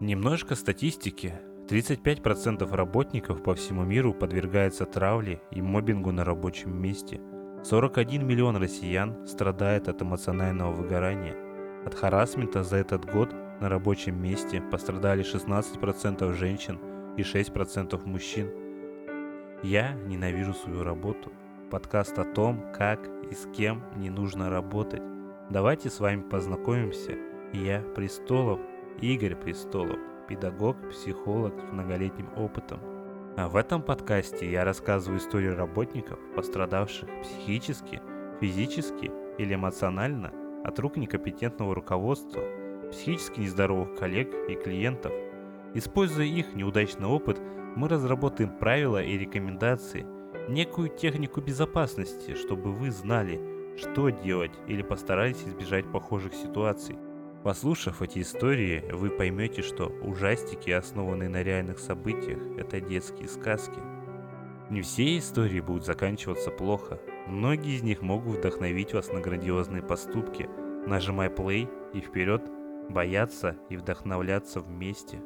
Немножко статистики. 35% работников по всему миру подвергаются травле и мобингу на рабочем месте. 41 миллион россиян страдает от эмоционального выгорания. От харасмента за этот год на рабочем месте пострадали 16% женщин и 6% мужчин. Я ненавижу свою работу. Подкаст о том, как и с кем не нужно работать. Давайте с вами познакомимся. Я Престолов, Игорь Престолов, педагог, психолог с многолетним опытом. А в этом подкасте я рассказываю истории работников, пострадавших психически, физически или эмоционально от рук некомпетентного руководства, психически нездоровых коллег и клиентов. Используя их неудачный опыт, мы разработаем правила и рекомендации, некую технику безопасности, чтобы вы знали, что делать или постарались избежать похожих ситуаций. Послушав эти истории, вы поймете, что ужастики, основанные на реальных событиях, это детские сказки. Не все истории будут заканчиваться плохо. Многие из них могут вдохновить вас на грандиозные поступки. Нажимай play и вперед, бояться и вдохновляться вместе.